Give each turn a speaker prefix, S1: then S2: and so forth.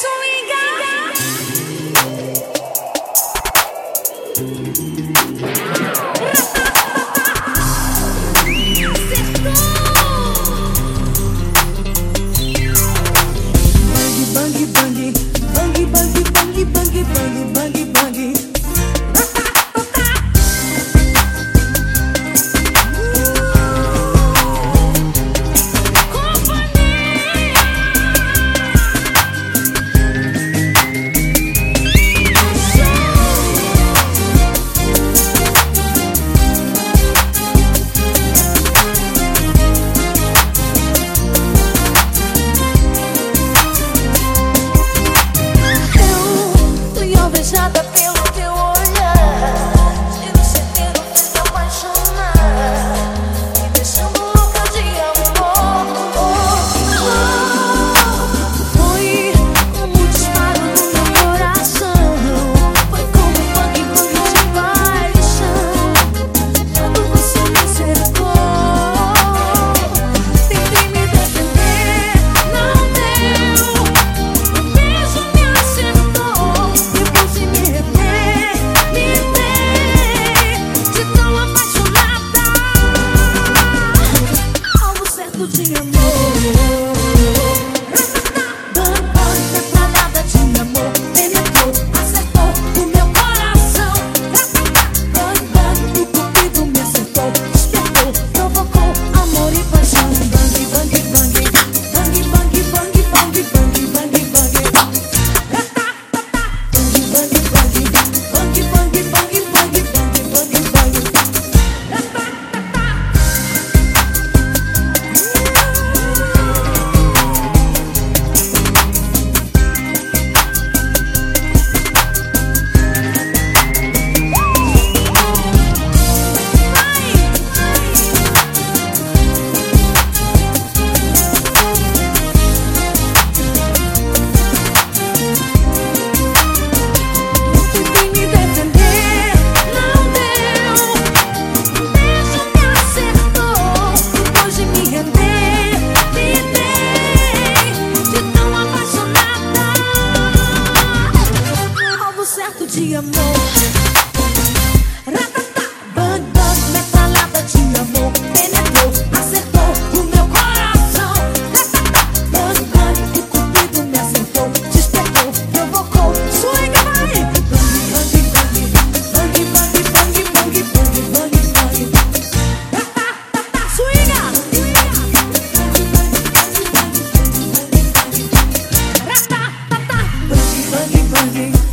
S1: Swinga. de amor. Ratatá, bang de amor. Penetrou, acertou o meu coração. Ratatá, bang o cupido me acertou. Despertou, provocou, swing vai. Bang bang bang, bang bang bang bang bang bang bang. Ratatá, tatá, swinga. Ratatá, tatá, bang bang bang.